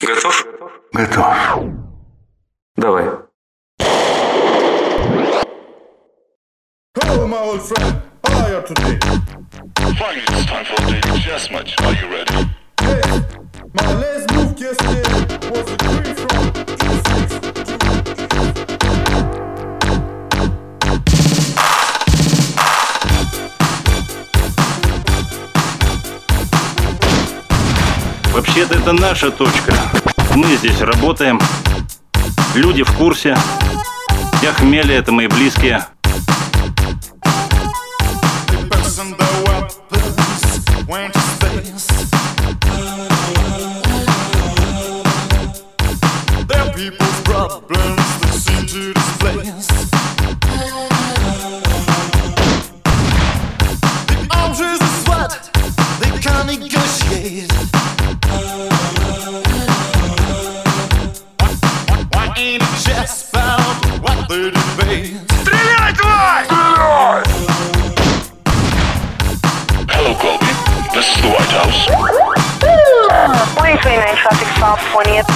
Готов? Готов. Давай. Hello, my old friend. How are you today? Finally, it's time for a daily chess match. Are you ready? Yes. My last move yesterday was a queen from G6. Вообще-то это наша точка. Мы здесь работаем. Люди в курсе. Яхмели это мои близкие. Went to space. Their people's problems they seem to displace. The arms raise the sweat, they can't negotiate. Why ain't it just about what they debate? Hello, Colby. This is the White House. 139 traffic stop 20th.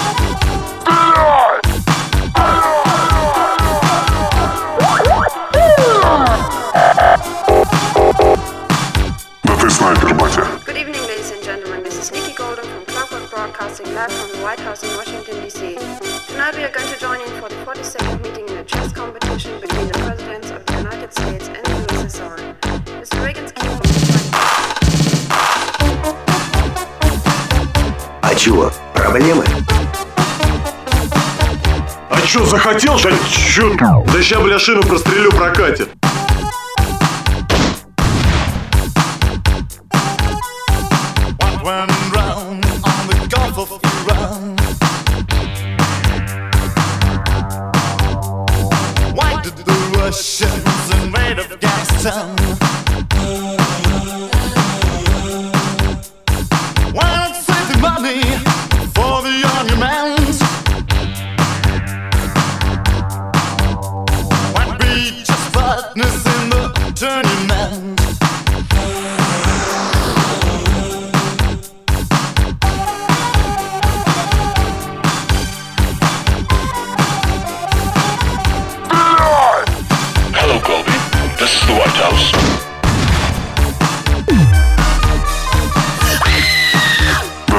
Да ты снайпер, батя. Good evening, ladies and gentlemen. This is Nikki Golden from Clockwork Broadcasting live from the White House in Washington, D.C. Tonight we are going to join in for the 42nd meeting in a chess competition between the presidents of the United States and the USSR. Чего? Проблемы? А чё, захотел? Да чё? Да ща, бля, шину прострелю, прокатит. Russians invade Afghanistan? This.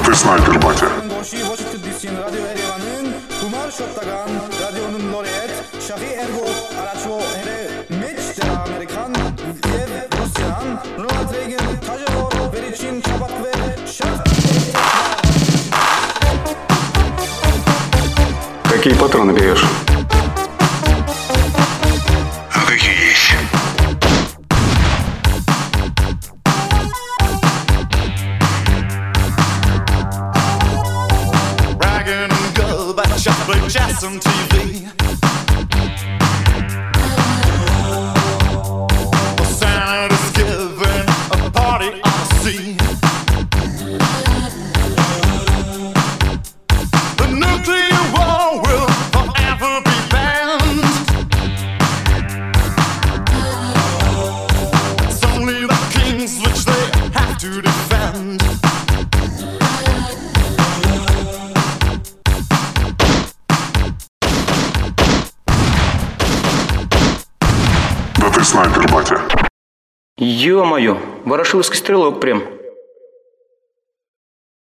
Ты снайпер, батя. Какие патроны берешь? some TV. Santa's giving a party. Ты снайпер, батя. Ё-моё, ворошиловский стрелок прям.